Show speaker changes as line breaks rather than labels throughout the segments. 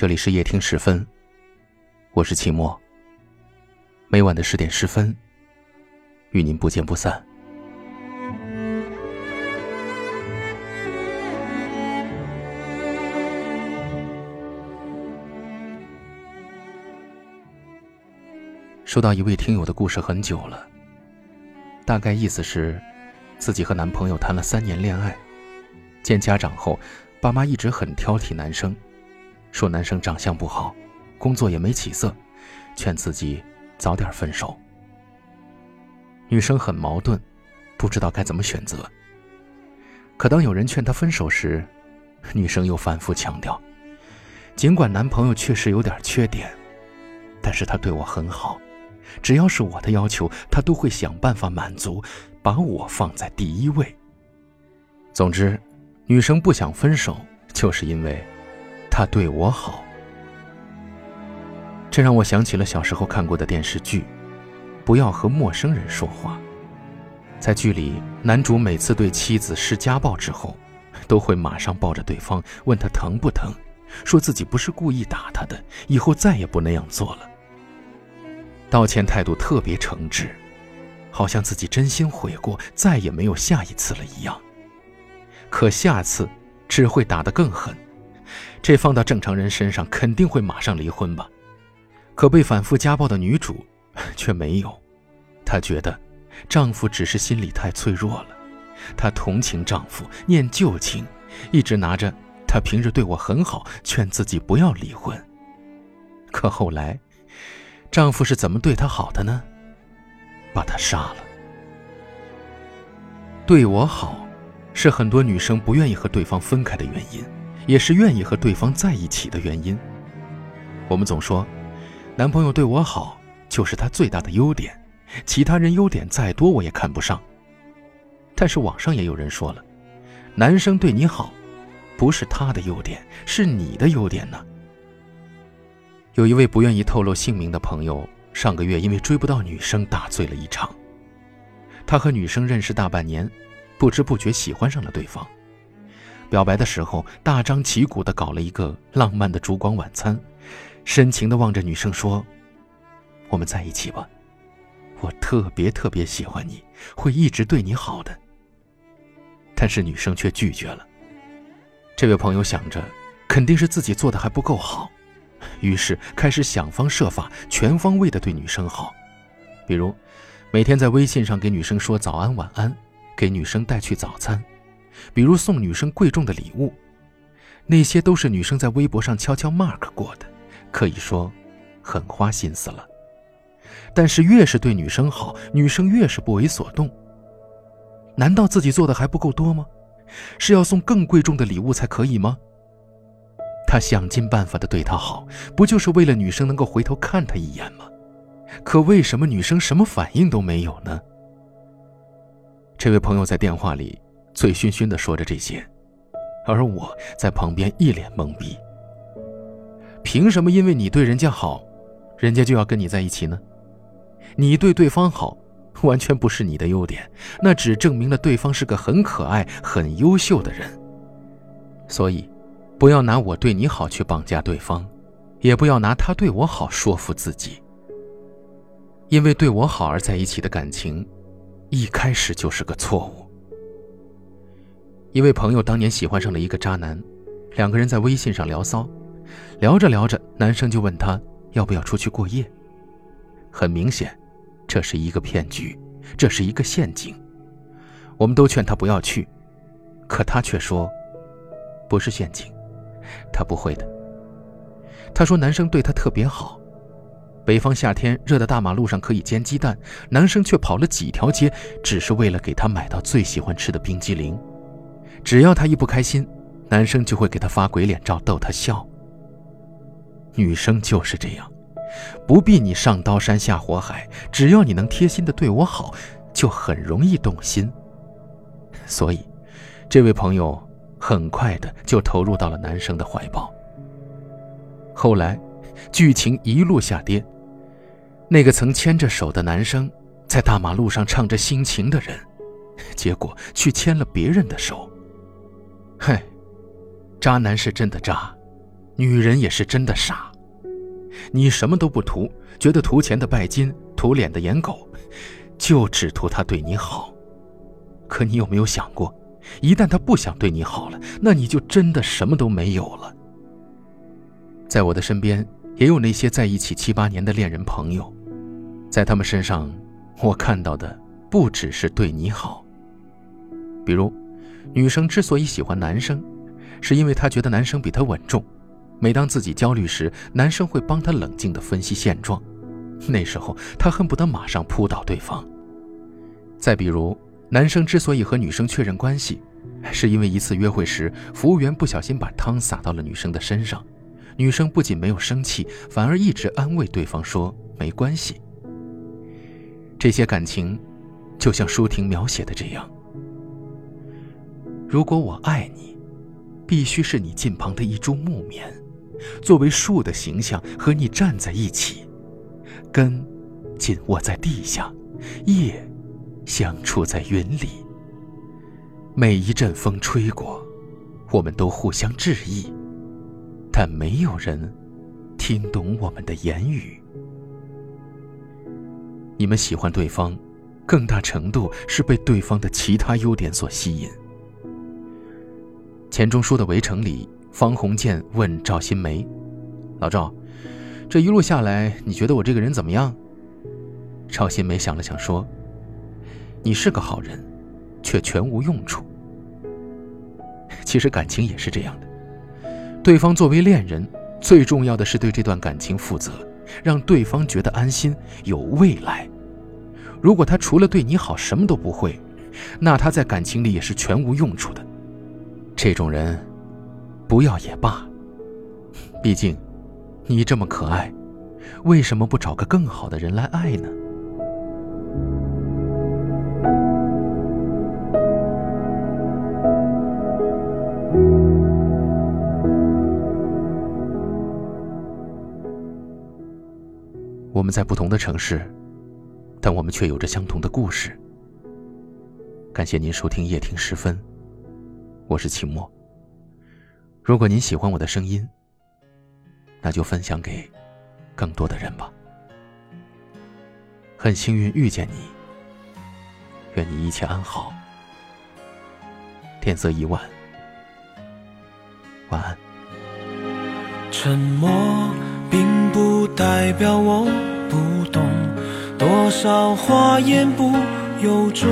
这里是夜听十分，我是秦墨。每晚的十点十分，与您不见不散。收到一位听友的故事很久了，大概意思是，自己和男朋友谈了三年恋爱，见家长后，爸妈一直很挑剔男生。说男生长相不好，工作也没起色，劝自己早点分手。女生很矛盾，不知道该怎么选择。可当有人劝她分手时，女生又反复强调：尽管男朋友确实有点缺点，但是他对我很好，只要是我的要求，他都会想办法满足，把我放在第一位。总之，女生不想分手，就是因为。他对我好，这让我想起了小时候看过的电视剧《不要和陌生人说话》。在剧里，男主每次对妻子施家暴之后，都会马上抱着对方问他疼不疼，说自己不是故意打他的，以后再也不那样做了。道歉态度特别诚挚，好像自己真心悔过，再也没有下一次了一样。可下次只会打得更狠。这放到正常人身上肯定会马上离婚吧，可被反复家暴的女主却没有。她觉得丈夫只是心理太脆弱了，她同情丈夫，念旧情，一直拿着他平日对我很好，劝自己不要离婚。可后来，丈夫是怎么对她好的呢？把她杀了。对我好，是很多女生不愿意和对方分开的原因。也是愿意和对方在一起的原因。我们总说，男朋友对我好就是他最大的优点，其他人优点再多我也看不上。但是网上也有人说了，男生对你好，不是他的优点，是你的优点呢。有一位不愿意透露姓名的朋友，上个月因为追不到女生大醉了一场。他和女生认识大半年，不知不觉喜欢上了对方。表白的时候，大张旗鼓地搞了一个浪漫的烛光晚餐，深情地望着女生说：“我们在一起吧，我特别特别喜欢你，会一直对你好的。”但是女生却拒绝了。这位朋友想着，肯定是自己做的还不够好，于是开始想方设法、全方位地对女生好，比如每天在微信上给女生说早安晚安，给女生带去早餐。比如送女生贵重的礼物，那些都是女生在微博上悄悄 mark 过的，可以说很花心思了。但是越是对女生好，女生越是不为所动。难道自己做的还不够多吗？是要送更贵重的礼物才可以吗？他想尽办法的对她好，不就是为了女生能够回头看他一眼吗？可为什么女生什么反应都没有呢？这位朋友在电话里。醉醺醺地说着这些，而我在旁边一脸懵逼。凭什么因为你对人家好，人家就要跟你在一起呢？你对对方好，完全不是你的优点，那只证明了对方是个很可爱、很优秀的人。所以，不要拿我对你好去绑架对方，也不要拿他对我好说服自己。因为对我好而在一起的感情，一开始就是个错误。一位朋友当年喜欢上了一个渣男，两个人在微信上聊骚，聊着聊着，男生就问他要不要出去过夜。很明显，这是一个骗局，这是一个陷阱。我们都劝他不要去，可他却说不是陷阱，他不会的。他说男生对他特别好，北方夏天热的大马路上可以煎鸡蛋，男生却跑了几条街，只是为了给他买到最喜欢吃的冰激凌。只要他一不开心，男生就会给他发鬼脸照逗他笑。女生就是这样，不必你上刀山下火海，只要你能贴心的对我好，就很容易动心。所以，这位朋友很快的就投入到了男生的怀抱。后来，剧情一路下跌，那个曾牵着手的男生，在大马路上唱着心情的人，结果去牵了别人的手。嘿，渣男是真的渣，女人也是真的傻。你什么都不图，觉得图钱的拜金，图脸的颜狗，就只图他对你好。可你有没有想过，一旦他不想对你好了，那你就真的什么都没有了。在我的身边，也有那些在一起七八年的恋人朋友，在他们身上，我看到的不只是对你好。比如，女生之所以喜欢男生，是因为她觉得男生比她稳重。每当自己焦虑时，男生会帮她冷静地分析现状，那时候她恨不得马上扑倒对方。再比如，男生之所以和女生确认关系，是因为一次约会时，服务员不小心把汤洒到了女生的身上，女生不仅没有生气，反而一直安慰对方说没关系。这些感情，就像舒婷描写的这样：如果我爱你，必须是你近旁的一株木棉。作为树的形象和你站在一起，根紧握在地下，叶相触在云里。每一阵风吹过，我们都互相致意，但没有人听懂我们的言语。你们喜欢对方，更大程度是被对方的其他优点所吸引。钱钟书的《围城》里。方鸿渐问赵新梅：“老赵，这一路下来，你觉得我这个人怎么样？”赵新梅想了想说：“你是个好人，却全无用处。”其实感情也是这样的，对方作为恋人，最重要的是对这段感情负责，让对方觉得安心、有未来。如果他除了对你好什么都不会，那他在感情里也是全无用处的。这种人。不要也罢，毕竟，你这么可爱，为什么不找个更好的人来爱呢？我们在不同的城市，但我们却有着相同的故事。感谢您收听夜听时分，我是秦墨。如果您喜欢我的声音，那就分享给更多的人吧。很幸运遇见你，愿你一切安好。天色已晚，晚安。
沉默并不代表我不懂，多少话言不由衷。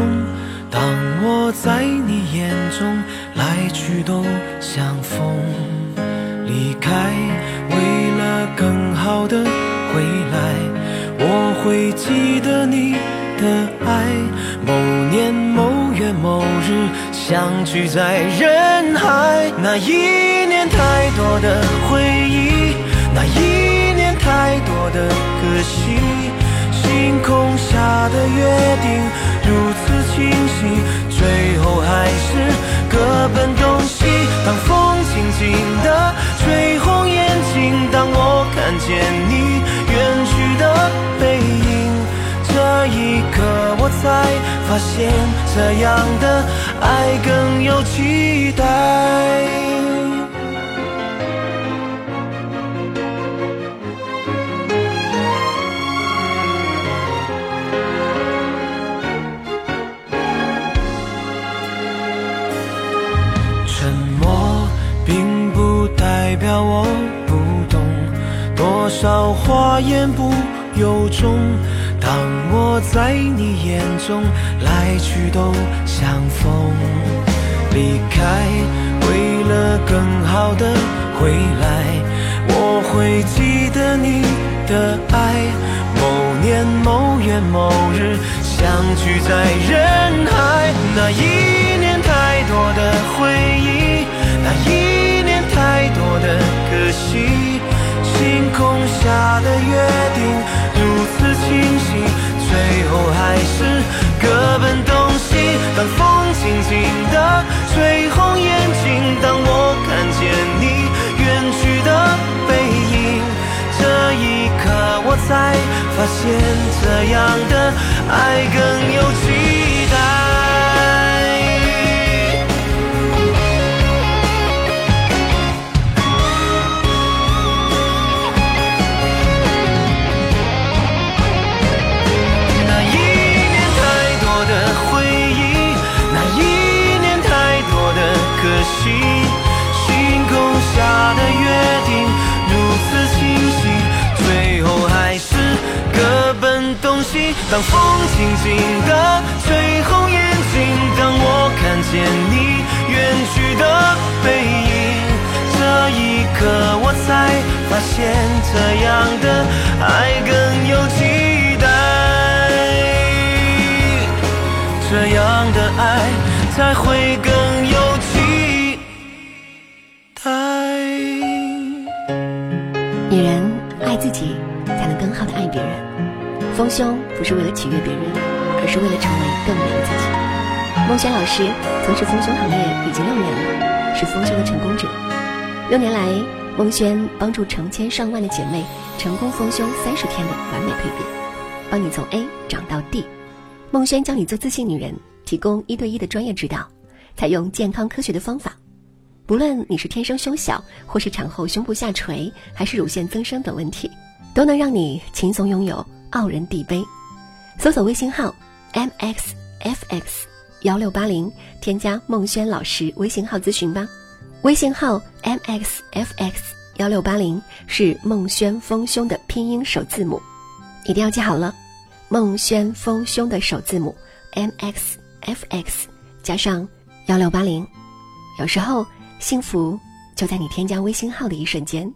当我在你眼中来去都相逢，离开为了更好的回来，我会记得你的爱。某年某月某日相聚在人海，那一年太多的回忆，那一年太多的可惜。星空下的约才发现，这样的爱更有期待。沉默并不代表我不懂，多少话言不由衷。当我在你眼中来去都相逢，离开为了更好的回来，我会记得你的爱。某年某月某日相聚在人海，那一才发现这样的爱更有期待。那一年太多的回忆那一年太多的可惜。当风轻轻地吹红眼睛，当我看见你远去的背影，这一刻我才发现，这样的爱更有期待，这样的爱才会更有期待。
女人爱自己，才能更好的爱别人。丰胸不是为了取悦别人，而是为了成为更美的自己。孟轩老师从事丰胸行业已经六年了，是丰胸的成功者。六年来，孟轩帮助成千上万的姐妹成功丰胸三十天的完美蜕变，帮你从 A 长到 D。孟轩教你做自信女人，提供一对一的专业指导，采用健康科学的方法。不论你是天生胸小，或是产后胸部下垂，还是乳腺增生等问题，都能让你轻松拥有傲人地杯。搜索微信号 mxfx 幺六八零，添加孟轩老师微信号咨询吧。微信号 mxfx 幺六八零是孟轩丰胸的拼音首字母，一定要记好了。孟轩丰胸的首字母 mxfx 加上幺六八零，有时候。幸福就在你添加微信号的一瞬间。